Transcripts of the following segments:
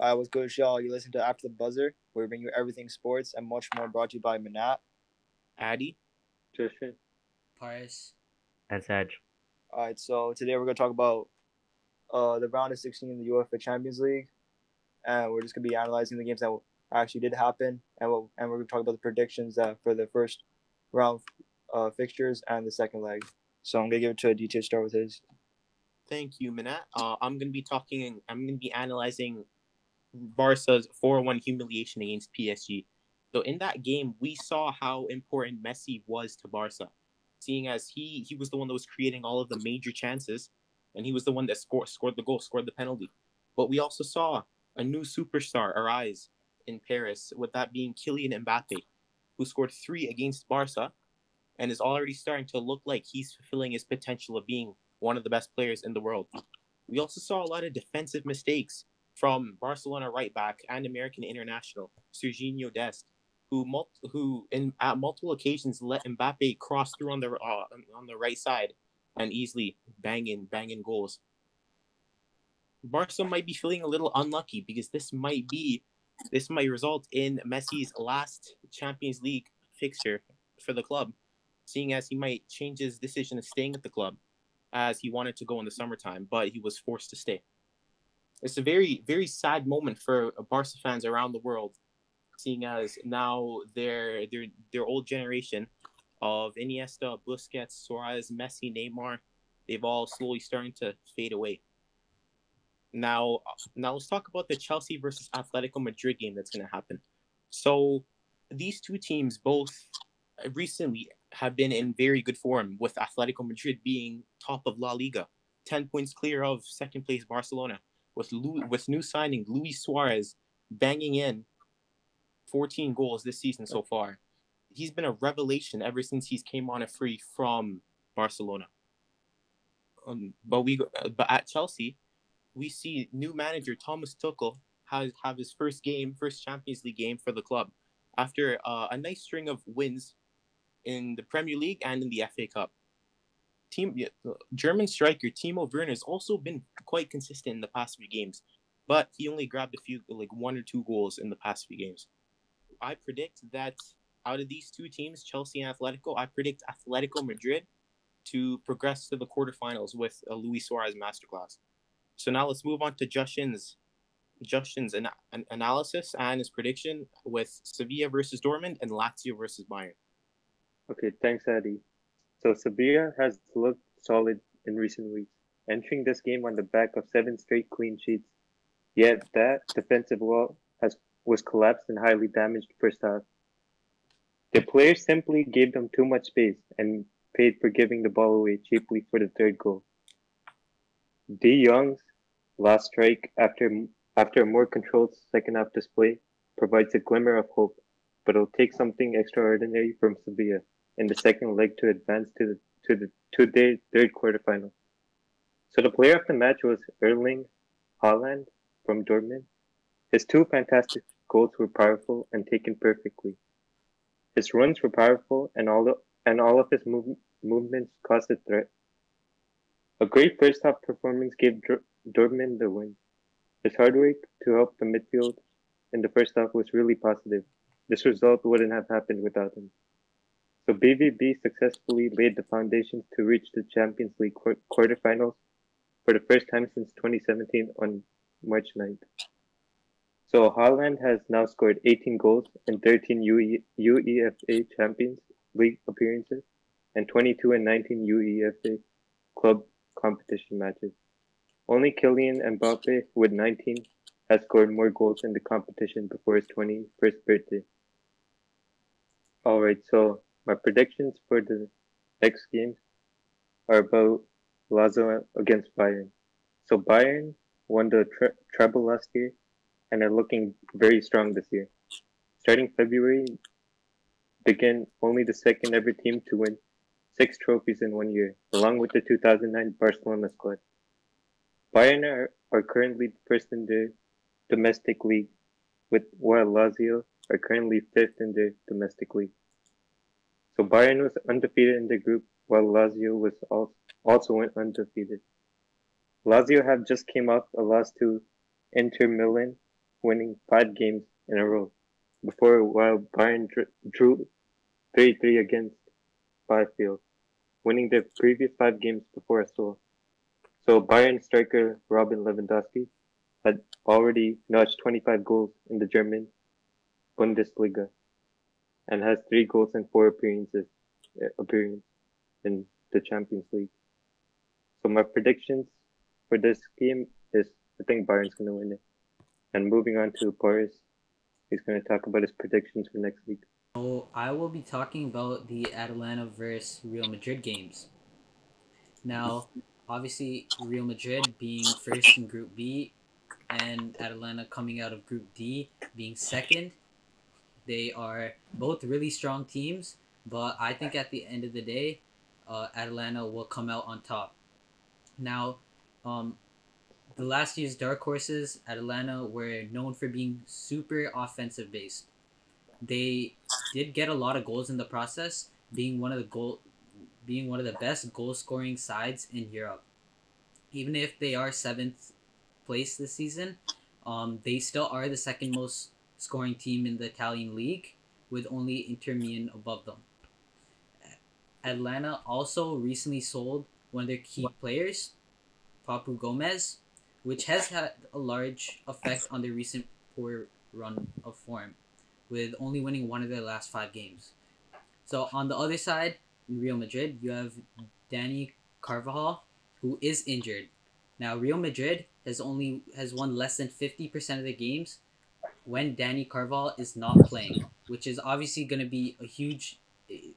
Uh, what's good, y'all? You listen to After the Buzzer, where we bring you everything sports and much more brought to you by Mannat. Addy. Tristan. Paras. And Sedge. All right, so today we're going to talk about uh, the round of 16 in the UEFA Champions League. And we're just going to be analyzing the games that actually did happen. And, we'll, and we're going to talk about the predictions that for the first round uh, fixtures and the second leg. So I'm going to give it to Aditya to start with his. Thank you, Mannat. Uh, I'm going to be talking, I'm going to be analyzing Barca's 4 1 humiliation against PSG. So in that game, we saw how important Messi was to Barca, seeing as he he was the one that was creating all of the major chances, and he was the one that scored scored the goal, scored the penalty. But we also saw a new superstar arise in Paris, with that being Kylian Mbappe, who scored three against Barca, and is already starting to look like he's fulfilling his potential of being one of the best players in the world. We also saw a lot of defensive mistakes from Barcelona right back and American international Sergiño Dest, who mul- who in at multiple occasions let Mbappe cross through on the uh, on the right side and easily banging banging goals. Barca might be feeling a little unlucky because this might be this might result in Messi's last Champions League fixture for the club, seeing as he might change his decision of staying at the club as he wanted to go in the summertime, but he was forced to stay. It's a very, very sad moment for uh, Barca fans around the world, seeing as now their their their old generation of Iniesta, Busquets, Suarez, Messi, Neymar, they've all slowly starting to fade away. Now, uh, now let's talk about the Chelsea versus Atletico Madrid game that's going to happen. So, these two teams both recently have been in very good form, with Atletico Madrid being top of La Liga, ten points clear of second place Barcelona, with Lu- with new signing Luis Suarez banging in 14 goals this season so far. He's been a revelation ever since he's came on a free from Barcelona. Um, but we but at Chelsea, we see new manager Thomas Tuchel has have his first game, first Champions League game for the club after uh, a nice string of wins in the Premier League and in the FA Cup. Team German striker Timo Werner has also been quite consistent in the past few games, but he only grabbed a few like one or two goals in the past few games. I predict that out of these two teams, Chelsea and Atletico, I predict Atletico Madrid to progress to the quarterfinals with a Luis Suarez masterclass. So now let's move on to Justin's Justin's an, an analysis and his prediction with Sevilla versus Dortmund and Lazio versus Bayern. Okay, thanks, Addy. So Sevilla has looked solid in recent weeks, entering this game on the back of seven straight clean sheets. Yet that defensive wall has was collapsed and highly damaged first half. The players simply gave them too much space and paid for giving the ball away cheaply for the third goal. De Jong's last strike after after a more controlled second half display provides a glimmer of hope, but it'll take something extraordinary from Sevilla in the second leg to advance to the to the to their third quarterfinal. So the player of the match was Erling Haaland from Dortmund. His two fantastic goals were powerful and taken perfectly. His runs were powerful and all of, and all of his move, movements caused a threat. A great first half performance gave Dortmund the win. His hard work to help the midfield in the first half was really positive. This result wouldn't have happened without him. So BVB successfully laid the foundations to reach the Champions League quarterfinals for the first time since 2017 on March 9th. So Haaland has now scored 18 goals in 13 UE, UEFA Champions League appearances and 22 and 19 UEFA club competition matches. Only Kylian Mbappe with 19 has scored more goals in the competition before his 21st birthday. Alright, so my predictions for the next games are about Lazio against Bayern. So Bayern won the tre- treble last year and are looking very strong this year. Starting February, begin only the second ever team to win six trophies in one year, along with the 2009 Barcelona squad. Bayern are, are currently first in the domestic league, with while Lazio are currently fifth in the domestic league. So Bayern was undefeated in the group, while Lazio was also went undefeated. Lazio have just came off a loss to Inter Milan winning five games in a row. Before while, Bayern drew 3-3 against Bielefeld, winning their previous five games before as well. So Bayern striker Robin Lewandowski had already notched 25 goals in the German Bundesliga and has three goals and four appearances uh, appearance in the Champions League. So my predictions for this game is I think Bayern's going to win it. And moving on to Boris, he's going to talk about his predictions for next week. So I will be talking about the Atalanta versus Real Madrid games. Now, obviously, Real Madrid being first in Group B and Atalanta coming out of Group D being second. They are both really strong teams, but I think at the end of the day, uh, Atalanta will come out on top. Now, um, the last year's dark horses, Atalanta, were known for being super offensive based. They did get a lot of goals in the process, being one of the goal, being one of the best goal scoring sides in Europe. Even if they are seventh place this season, um, they still are the second most scoring team in the Italian league, with only Inter Milan above them. Atalanta also recently sold one of their key players, Papu Gomez, which has had a large effect on their recent poor run of form, with only winning one of their last five games. So on the other side, in Real Madrid, you have Dani Carvajal, who is injured. Now Real Madrid has only has won less than fifty percent of the games when Dani Carvajal is not playing, which is obviously going to be a huge,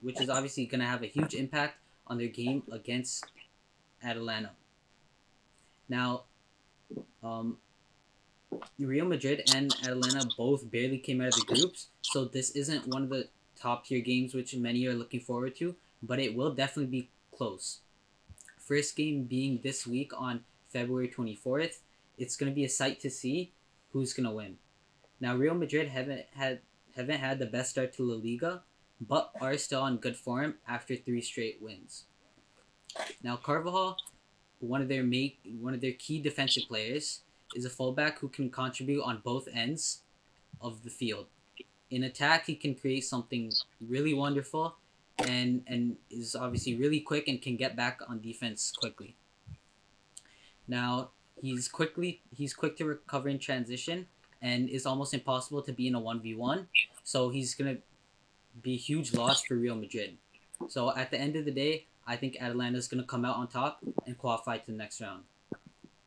which is obviously going to have a huge impact on their game against Atalanta. Now, um, Real Madrid and Atalanta both barely came out of the groups, so this isn't one of the top tier games which many are looking forward to, but it will definitely be close. First game being this week on February 24th. It's going to be a sight to see who's going to win. Now, Real Madrid haven't had haven't had the best start to La Liga, but are still on good form after three straight wins. Now, Carvajal one of their make one of their key defensive players is a fullback who can contribute on both ends of the field. In attack, he can create something really wonderful, and and is obviously really quick and can get back on defense quickly. Now he's quickly he's quick to recover in transition and it's almost impossible to be in a one v one. So he's gonna be a huge loss for Real Madrid. So at the end of the day, I think Atalanta is going to come out on top and qualify to the next round.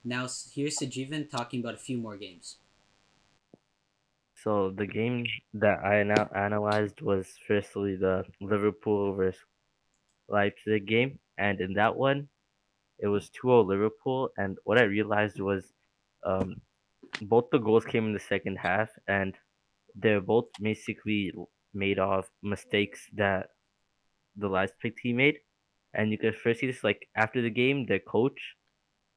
Now, here's Sajivan talking about a few more games. So, the game that I now analyzed was firstly the Liverpool versus Leipzig game. And in that one, it was 2 0 Liverpool. And what I realized was um, both the goals came in the second half, and they're both basically made off mistakes that the Leipzig team made and you could first see this like after the game, their coach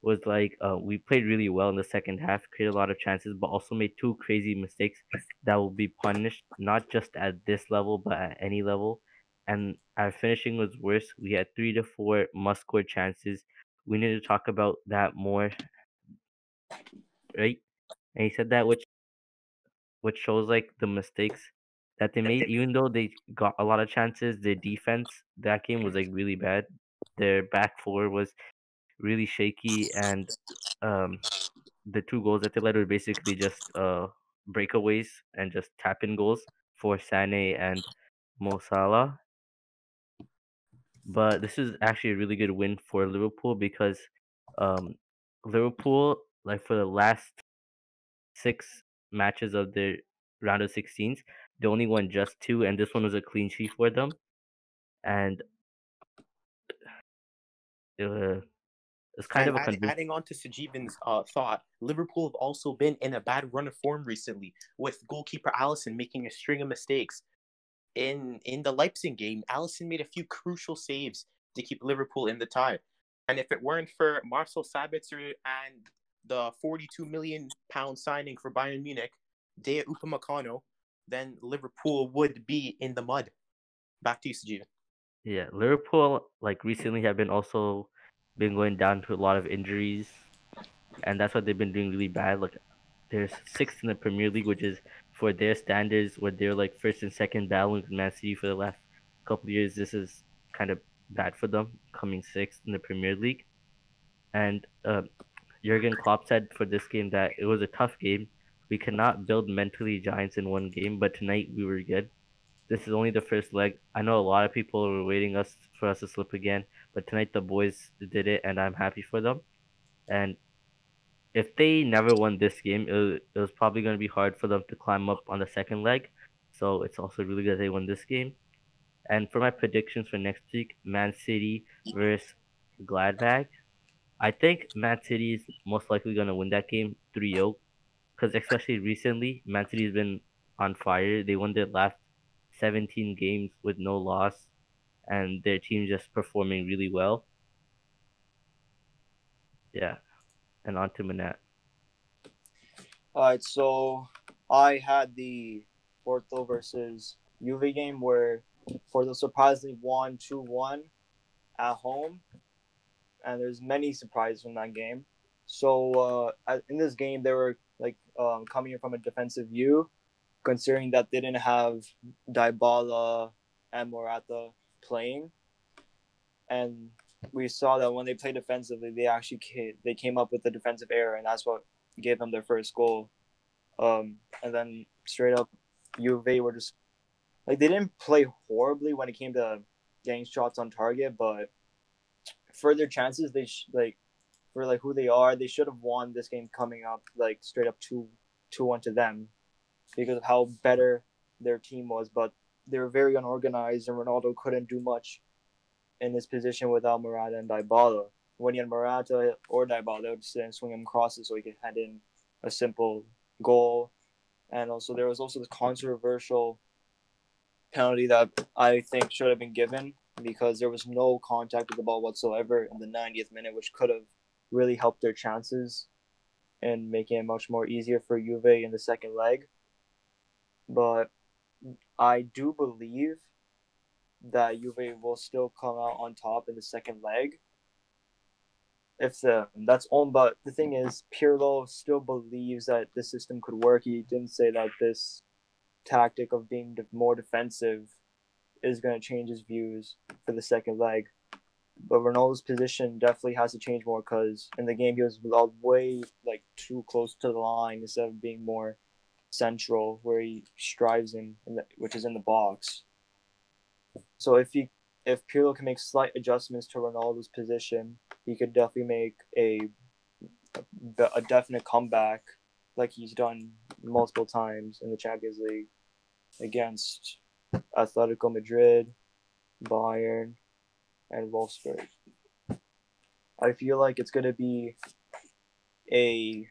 was like, uh, "We played really well in the second half, created a lot of chances, but also made two crazy mistakes that will be punished not just at this level but at any level." And our finishing was worse. We had three to four must-score chances. We need to talk about that more, right? And he said that which which shows like the mistakes that they made, even though they got a lot of chances, their defense that game was like really bad. Their back four was really shaky, and um, the two goals that they led were basically just uh breakaways and just tap in goals for Sane and Mo Salah. But this is actually a really good win for Liverpool because um, Liverpool, like for the last six matches of the round of 16s, they only won just two, and this one was a clean sheet for them. And it's kind and of a adding, adding on to Sajivan's uh, thought, Liverpool have also been in a bad run of form recently, with goalkeeper Alisson making a string of mistakes. In in the Leipzig game, Alisson made a few crucial saves to keep Liverpool in the tie. And if it weren't for Marcel Sabitzer and the 42 million pound signing for Bayern Munich, Dayot Upamecano, then Liverpool would be in the mud. Back to you, Sajiv. Yeah, Liverpool like recently have been also been going down to a lot of injuries, and that's what they've been doing really bad. Like they're sixth in the Premier League, which is for their standards, where they're like first and second battling with Man City for the last couple of years. This is kind of bad for them, coming sixth in the Premier League. And uh, Jurgen Klopp said for this game that it was a tough game. We cannot build mentally giants in one game, but tonight we were good. This is only the first leg. I know a lot of people were waiting us for us to slip again, but tonight the boys did it, and I'm happy for them. And if they never won this game, it was, it was probably going to be hard for them to climb up on the second leg. So it's also really good they won this game. And for my predictions for next week, Man City versus Gladbach. I think Man City is most likely going to win that game 3 0. Because especially recently, Man City's been on fire. They won their last 17 games with no loss, and their team just performing really well. Yeah. And on to Mannat. All right, so I had the Porto versus Juve game where Porto surprisingly won 2 1 at home. And there's many surprises from that game. So uh, in this game, they were like um, coming in from a defensive view, considering that they didn't have Dybala and Morata playing. And we saw that when they played defensively, they actually came, they came up with a defensive error, and that's what gave them their first goal. Um, and then straight up, Juve were just like they didn't play horribly when it came to getting shots on target, but for their chances, they sh- like for like who they are, they should have won this game coming up like straight up two two one to them because of how better their team was. But they were very unorganized, and Ronaldo couldn't do much in this position without Morata and Dybala. When he had Morata or Dybala, would sit and swing him crosses so he could head in a simple goal. And also, there was also the controversial penalty that I think should have been given because there was no contact with the ball whatsoever in the 90th minute, which could have really helped their chances and making it much more easier for Juve in the second leg. But I do believe that Juve will still come out on top in the second leg. If the that's on, but the thing is, Pirlo still believes that the system could work. He didn't say that this tactic of being more defensive is going to change his views for the second leg. But Ronaldo's position definitely has to change more because in the game he was way like too close to the line instead of being more central where he strives in, in the, which is in the box. So if he if Pirlo can make slight adjustments to Ronaldo's position, he could definitely make a a definite comeback like he's done multiple times in the Champions League against Atletico Madrid, Bayern, and Wolfsburg. I feel like it's going to be a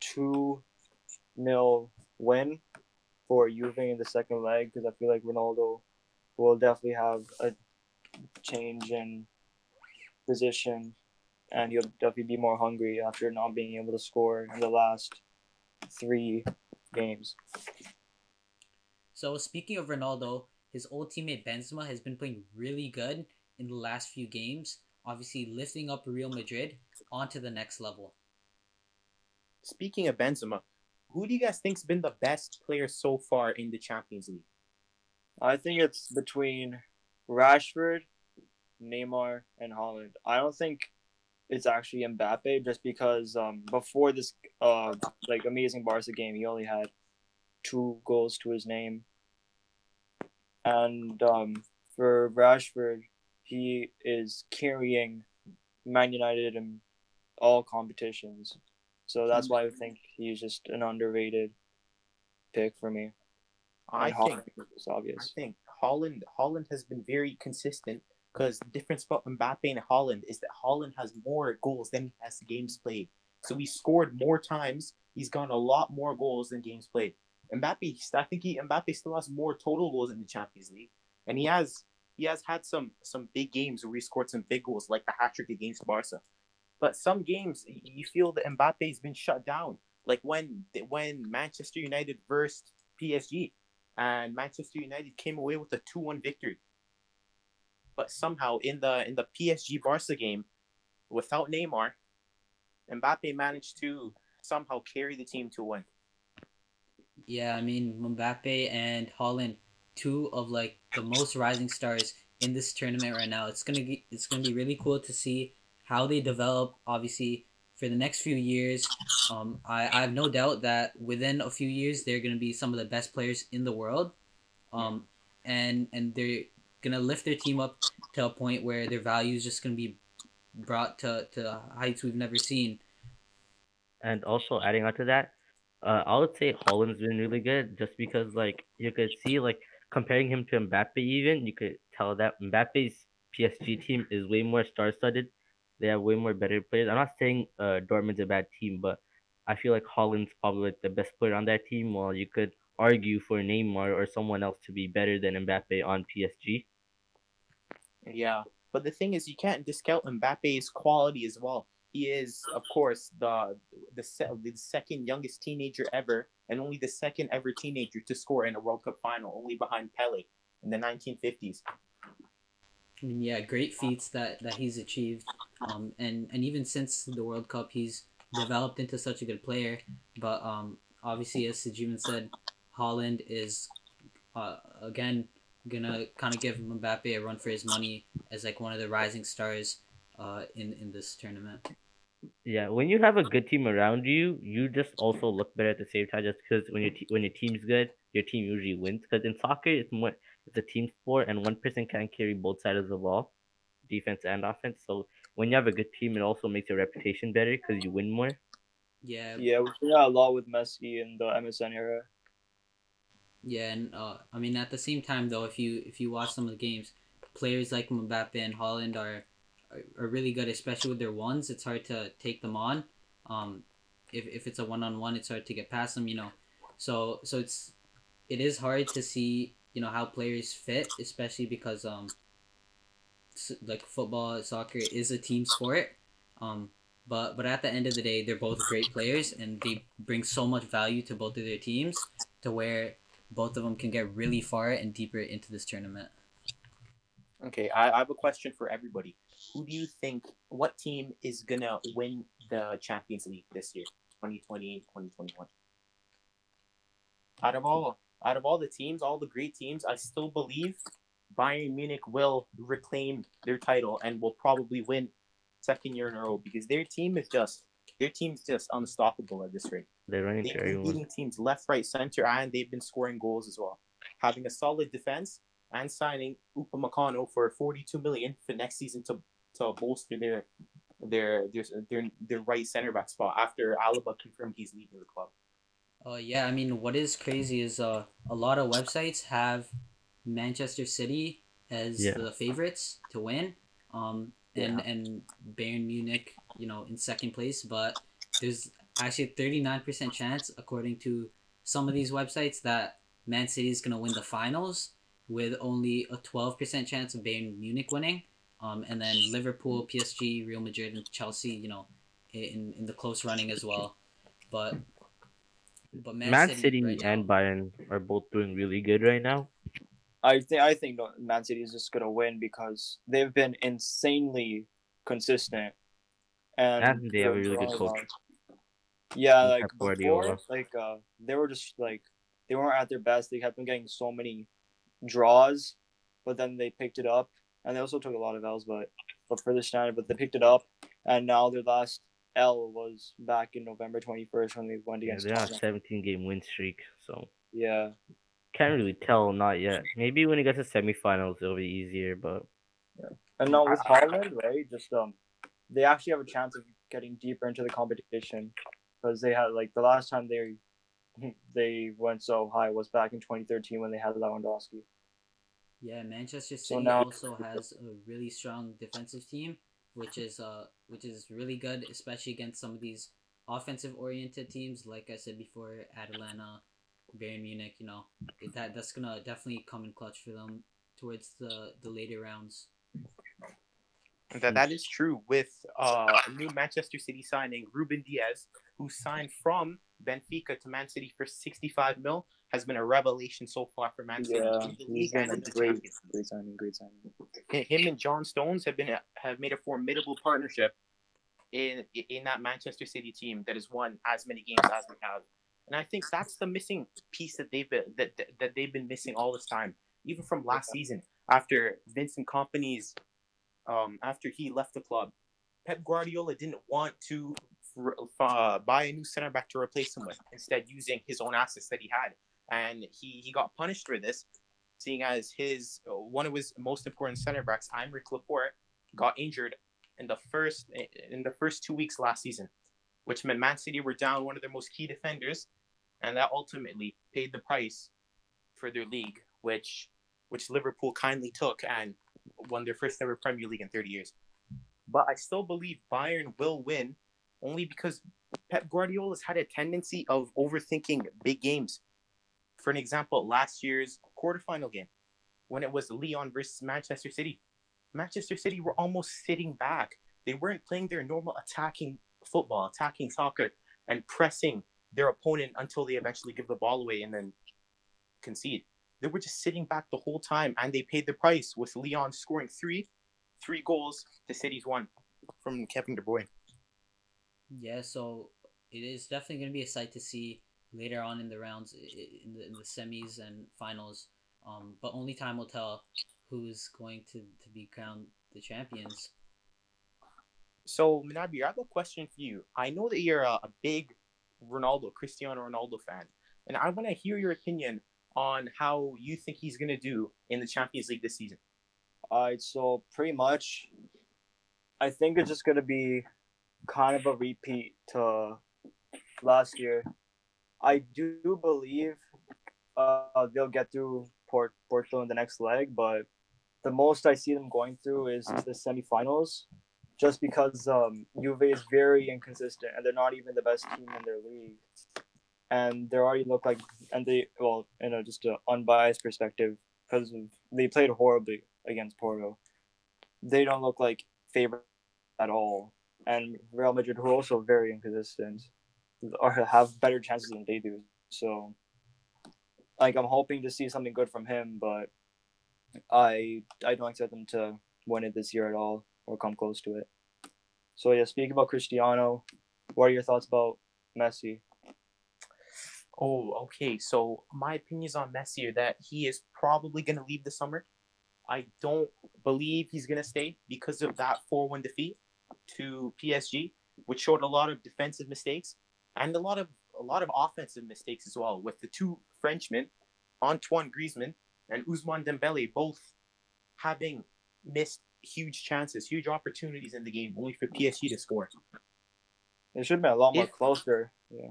2 0 win for Juve in the second leg because I feel like Ronaldo will definitely have a change in position and he'll definitely be more hungry after not being able to score in the last three games. So speaking of Ronaldo, his old teammate Benzema has been playing really good in the last few games, obviously lifting up Real Madrid onto the next level. Speaking of Benzema, who do you guys think's been the best player so far in the Champions League? I think it's between Rashford, Neymar, and Haaland. I don't think it's actually Mbappe just because um, before this uh like amazing Barca game, he only had two goals to his name. And um, for Rashford, he is carrying Man United in all competitions. So that's why I think he's just an underrated pick for me. I think it's obvious. I think Haaland Haaland has been very consistent because the difference about Mbappe and Haaland is that Haaland has more goals than he has games played. So he scored more times. He's got a lot more goals than games played. Mbappe, I think he Mbappe still has more total goals in the Champions League, and he has he has had some some big games where he scored some big goals, like the hat trick against Barca. But some games you feel that Mbappe's been shut down, like when when Manchester United versed PSG, and Manchester United came away with a two one victory. But somehow in the in the PSG Barca game, without Neymar, Mbappe managed to somehow carry the team to win. Yeah, I mean Mbappe and Haaland, two of like the most rising stars in this tournament right now. It's gonna be it's gonna be really cool to see how they develop. Obviously, for the next few years, um, I, I have no doubt that within a few years they're gonna be some of the best players in the world, um, and and they're gonna lift their team up to a point where their value is just gonna be brought to to heights we've never seen. And also adding on to that, uh, I would say Haaland's been really good just because like you could see like comparing him to Mbappe even you could tell that Mbappe's PSG team is way more star studded. They have way more better players. I'm not saying uh, Dortmund's a bad team, but I feel like Haaland's probably like the best player on that team. While you could argue for Neymar or someone else to be better than Mbappe on PSG. Yeah, but the thing is, you can't discount Mbappe's quality as well. He is, of course, the the, se- the second youngest teenager ever, and only the second ever teenager to score in a World Cup final, only behind Pele in the 1950s. I mean, yeah, great feats that, that he's achieved. Um, and, and even since the World Cup, he's developed into such a good player. But um, obviously, as Sajiman said, Haaland is, uh, again, gonna kind of give Mbappe a run for his money as like one of the rising stars uh, in, in this tournament. Yeah, when you have a good team around you, you just also look better at the same time. Just because when your te- when your team's good, your team usually wins. Because in soccer, it's more it's a team sport, and one person can't carry both sides of the ball, defense and offense. So when you have a good team, it also makes your reputation better because you win more. Yeah, Yeah, we see that a lot with Messi in the MSN era. Yeah, and uh, I mean at the same time though, if you if you watch some of the games, players like Mbappe and Haaland are are, really good, especially with their ones. It's hard to take them on. Um, if, if it's a one on one, it's hard to get past them. You know, so so it's it is hard to see you know how players fit, especially because um like football, soccer is a team sport. Um, but but at the end of the day, they're both great players, and they bring so much value to both of their teams to where both of them can get really far and deeper into this tournament. Okay, I, I have a question for everybody. Who do you think, what team is gonna win the Champions League this year, 2020 2021? Out of all, out of all the teams, all the great teams, I still believe Bayern Munich will reclaim their title and will probably win second year in a row because their team is just, their team's just unstoppable at this rate. They're running They've been beating teams left, right, center, and they've been scoring goals as well. Having a solid defense and signing Upamecano for 42 million for next season to to bolster their their their their, their right center back spot after Alaba confirmed he's leaving the club. Uh, yeah, I mean, what is crazy is uh, a lot of websites have Manchester City as Yeah. the favorites to win, um, and and Bayern Munich, you know, in second place. But there's actually a thirty nine percent chance, according to some of these websites, that Man City is gonna win the finals, with only a twelve percent chance of Bayern Munich winning. Um, and then Liverpool, PSG, Real Madrid, and Chelsea, you know, in in the close running as well. But but Man, Man City, City right now- and Bayern are both doing really good right now. I think I think Man City is just gonna win because they've been insanely consistent, and, And they have a really good they're- coach. Yeah, Pep like before, like uh, they were just like they weren't at their best. They kept on getting so many draws, but then they picked it up, and they also took a lot of L's, but but for this standard, but they picked it up, and now their last L was back in November twenty first when they went Yeah, against they're on a 17 game win streak, so Yeah, can't really tell. Not yet. Maybe when it gets to semifinals, it'll be easier. But yeah. and now with Haaland, right? Just um, they actually have a chance of getting deeper into the competition because they had like the last time they they went so high was back in 2013 when they had Lewandowski. Yeah, Manchester So City now- also has a really strong defensive team, which is uh which is really good, especially against some of these offensive oriented teams. Like I said before, Atalanta, Bayern Munich. You know that that's gonna definitely come in clutch for them towards the the later rounds. That that is true with uh new Manchester City signing Ruben Dias, who signed from Benfica to Man City for 65 mil, has been a revelation so far for Man City Yeah, he's been a great, great signing, great signing. Him and John Stones have been a, have made a formidable partnership in in that Manchester City team that has won as many games as they have. And I think that's the missing piece that they've been that that, they've been missing all this time, even from last season after Vincent Kompany's um after he left the club. Pep Guardiola didn't want to uh, buy a new center back to replace him with, instead using his own assets that he had, and he he got punished for this, seeing as his uh, one of his most important center backs, Aymeric Laporte, got injured in the first in the first two weeks last season, which meant Man City were down one of their most key defenders, and that ultimately paid the price for their league, which which Liverpool kindly took and won their first ever Premier League in 30 years. But I still believe Bayern will win only because Pep Guardiola's had a tendency of overthinking big games. For an example, last year's quarterfinal game, when it was Lyon versus Manchester City, Manchester City were almost sitting back. They weren't playing their normal attacking football, attacking soccer, and pressing their opponent until they eventually give the ball away and then concede. They were just sitting back the whole time, and they paid the price with Lyon scoring three, three goals to City's one from Kevin De Bruyne. Yeah, so it is definitely going to be a sight to see later on in the rounds, in the, in the semis and finals. Um, but only time will tell who's going to, to be crowned the champions. So, Minabi, I have a question for you. I know that you're a, a big Ronaldo, Cristiano Ronaldo fan, and I want to hear your opinion on how you think he's going to do in the Champions League this season. All right, so pretty much, I think it's just going to be kind of a repeat to last year. I do believe uh, they'll get through Port Porto in the next leg, but the most I see them going through is the semifinals, just because um, Juve is very inconsistent and they're not even the best team in their league, and they already look like and they well in a just an unbiased perspective because they played horribly against Porto. They don't look like favorite at all, and Real Madrid who are also very inconsistent, or have better chances than they do. So, like I'm hoping to see something good from him, but I I don't expect them to win it this year at all or come close to it. So yeah, speaking about Cristiano, what are your thoughts about Messi? Oh, okay. So my opinions on Messi are that he is probably going to leave the summer. I don't believe he's going to stay because of that 4-1 defeat to PSG, which showed a lot of defensive mistakes and a lot of a lot of offensive mistakes as well with the two Frenchmen, Antoine Griezmann and Ousmane Dembele both having missed huge chances, huge opportunities in the game, only for PSG to score. It should have been a lot more if, closer. Yeah.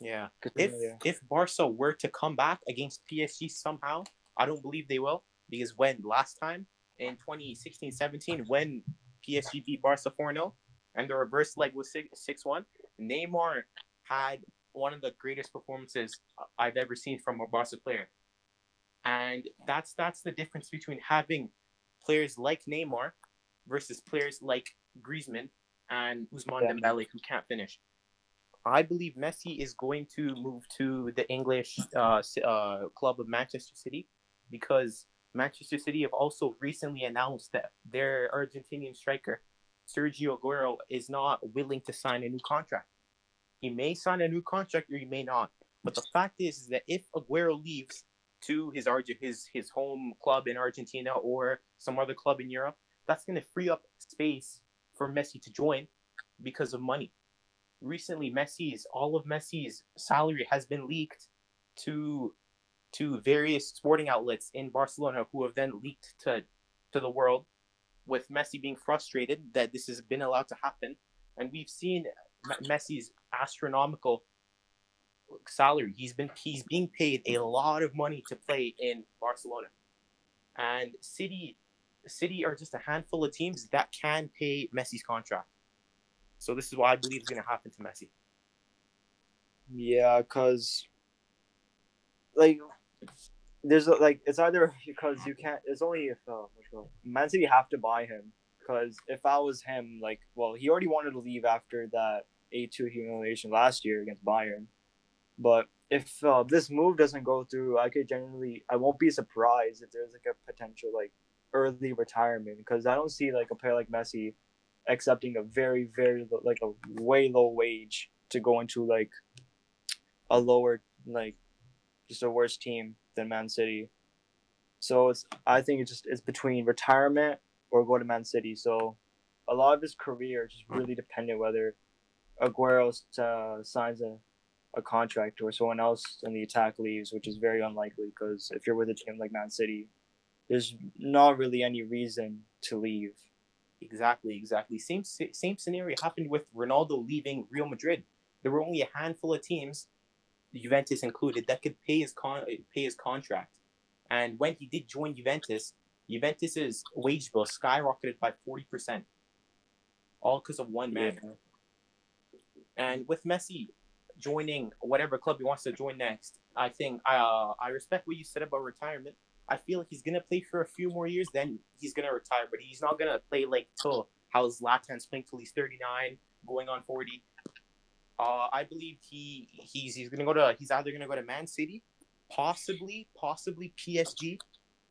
Yeah. If yeah. if Barca were to come back against PSG somehow, I don't believe they will because when last time in 2016-17 when PSG beat Barca 4-0 and the reverse leg was 6-1, Neymar had one of the greatest performances I've ever seen from a Barca player. And that's that's the difference between having players like Neymar versus players like Griezmann and Ousmane yeah. Dembele who can't finish. I believe Messi is going to move to the English uh, uh, club of Manchester City because Manchester City have also recently announced that their Argentinian striker Sergio Aguero is not willing to sign a new contract. He may sign a new contract or he may not. But the fact is, is that if Aguero leaves, to his his his home club in Argentina or some other club in Europe, that's going to free up space for Messi to join because of money. Recently, Messi's all of Messi's salary has been leaked to to various sporting outlets in Barcelona, who have then leaked to to the world, with Messi being frustrated that this has been allowed to happen, and we've seen Messi's astronomical salary. He's been he's being paid a lot of money to play in Barcelona, and City City are just a handful of teams that can pay Messi's contract. So this is what I believe is going to happen to Messi. Yeah, cause like there's like it's either because you can't. It's only if uh, Man City have to buy him. Because if I was him, like, well, he already wanted to leave after that A two humiliation last year against Bayern. But if uh, this move doesn't go through, I could generally I won't be surprised if there's like a potential like early retirement because I don't see like a player like Messi accepting a very very low, like a way low wage to go into like a lower like just a worse team than Man City. So it's I think it's just it's between retirement or go to Man City. So a lot of his career is just really dependent whether Aguero uh, signs a, a contract or someone else in the attack leaves, which is very unlikely because if you're with a team like Man City, there's not really any reason to leave. Exactly, exactly. Same same scenario happened with Ronaldo leaving Real Madrid. There were only a handful of teams, Juventus included, that could pay his con pay his contract. And when he did join Juventus, Juventus's wage bill skyrocketed by forty percent, all because of one man. Yeah. And with Messi joining whatever club he wants to join next, I think uh, I respect what you said about retirement. I feel like he's gonna play for a few more years, then he's gonna retire. But he's not gonna play like till how Zlatan's playing till he's 39, going on 40. Uh, I believe he he's he's gonna go to he's either gonna go to Man City, possibly possibly PSG,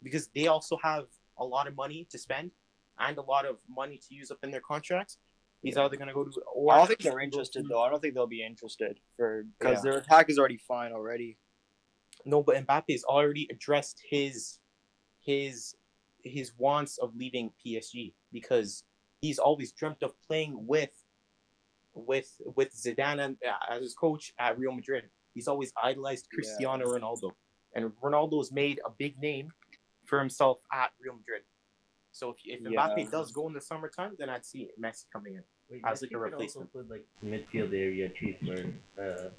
because they also have a lot of money to spend and a lot of money to use up in their contracts. He's yeah. either gonna go to. Or I don't think they're interested though. I don't think they'll be interested for because yeah. their attack is already fine already. No, but Mbappe Mbappe's already addressed his his his wants of leaving PSG because he's always dreamt of playing with with with Zidane uh, as his coach at Real Madrid. He's always idolized Cristiano yeah. Ronaldo, and Ronaldo's made a big name for himself at Real Madrid. So if, if Mbappe yeah. does go in the summertime, then I'd see Messi coming in Wait, as like a replacement. Put, like midfield area chief where uh,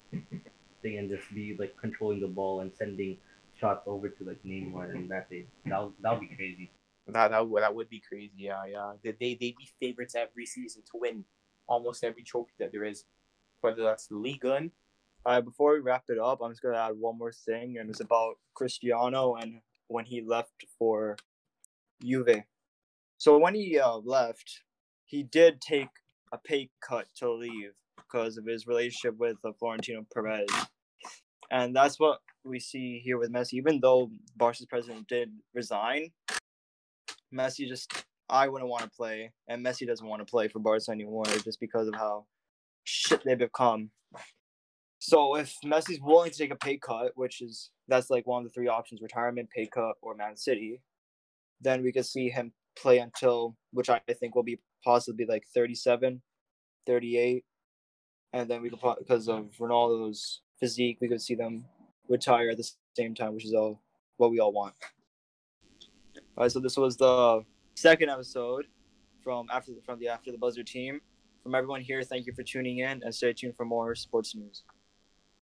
they can just be like controlling the ball and sending shots over to like Neymar and Mbappe. That that would be crazy. That that would, that would be crazy. Yeah, yeah. They they they be favorites every season to win almost every trophy that there is, whether that's the league gun. Right, before we wrap it up, I'm just gonna add one more thing, and it's about Cristiano and when he left for Juve. So when he uh, left, he did take a pay cut to leave because of his relationship with uh, Florentino Perez, and that's what we see here with Messi. Even though Barca's president did resign, Messi just I wouldn't want to play, and Messi doesn't want to play for Barca anymore just because of how shit they've become. So if Messi's willing to take a pay cut, which is that's like one of the three options: retirement, pay cut, or Man City, then we could see him play until which I think will be possibly like 37, 38, and then we could because of Ronaldo's physique, we could see them retire at the same time, which is all what we all want. All right, so this was the second episode from after from the After the Buzzer team. From everyone here, thank you for tuning in and stay tuned for more sports news.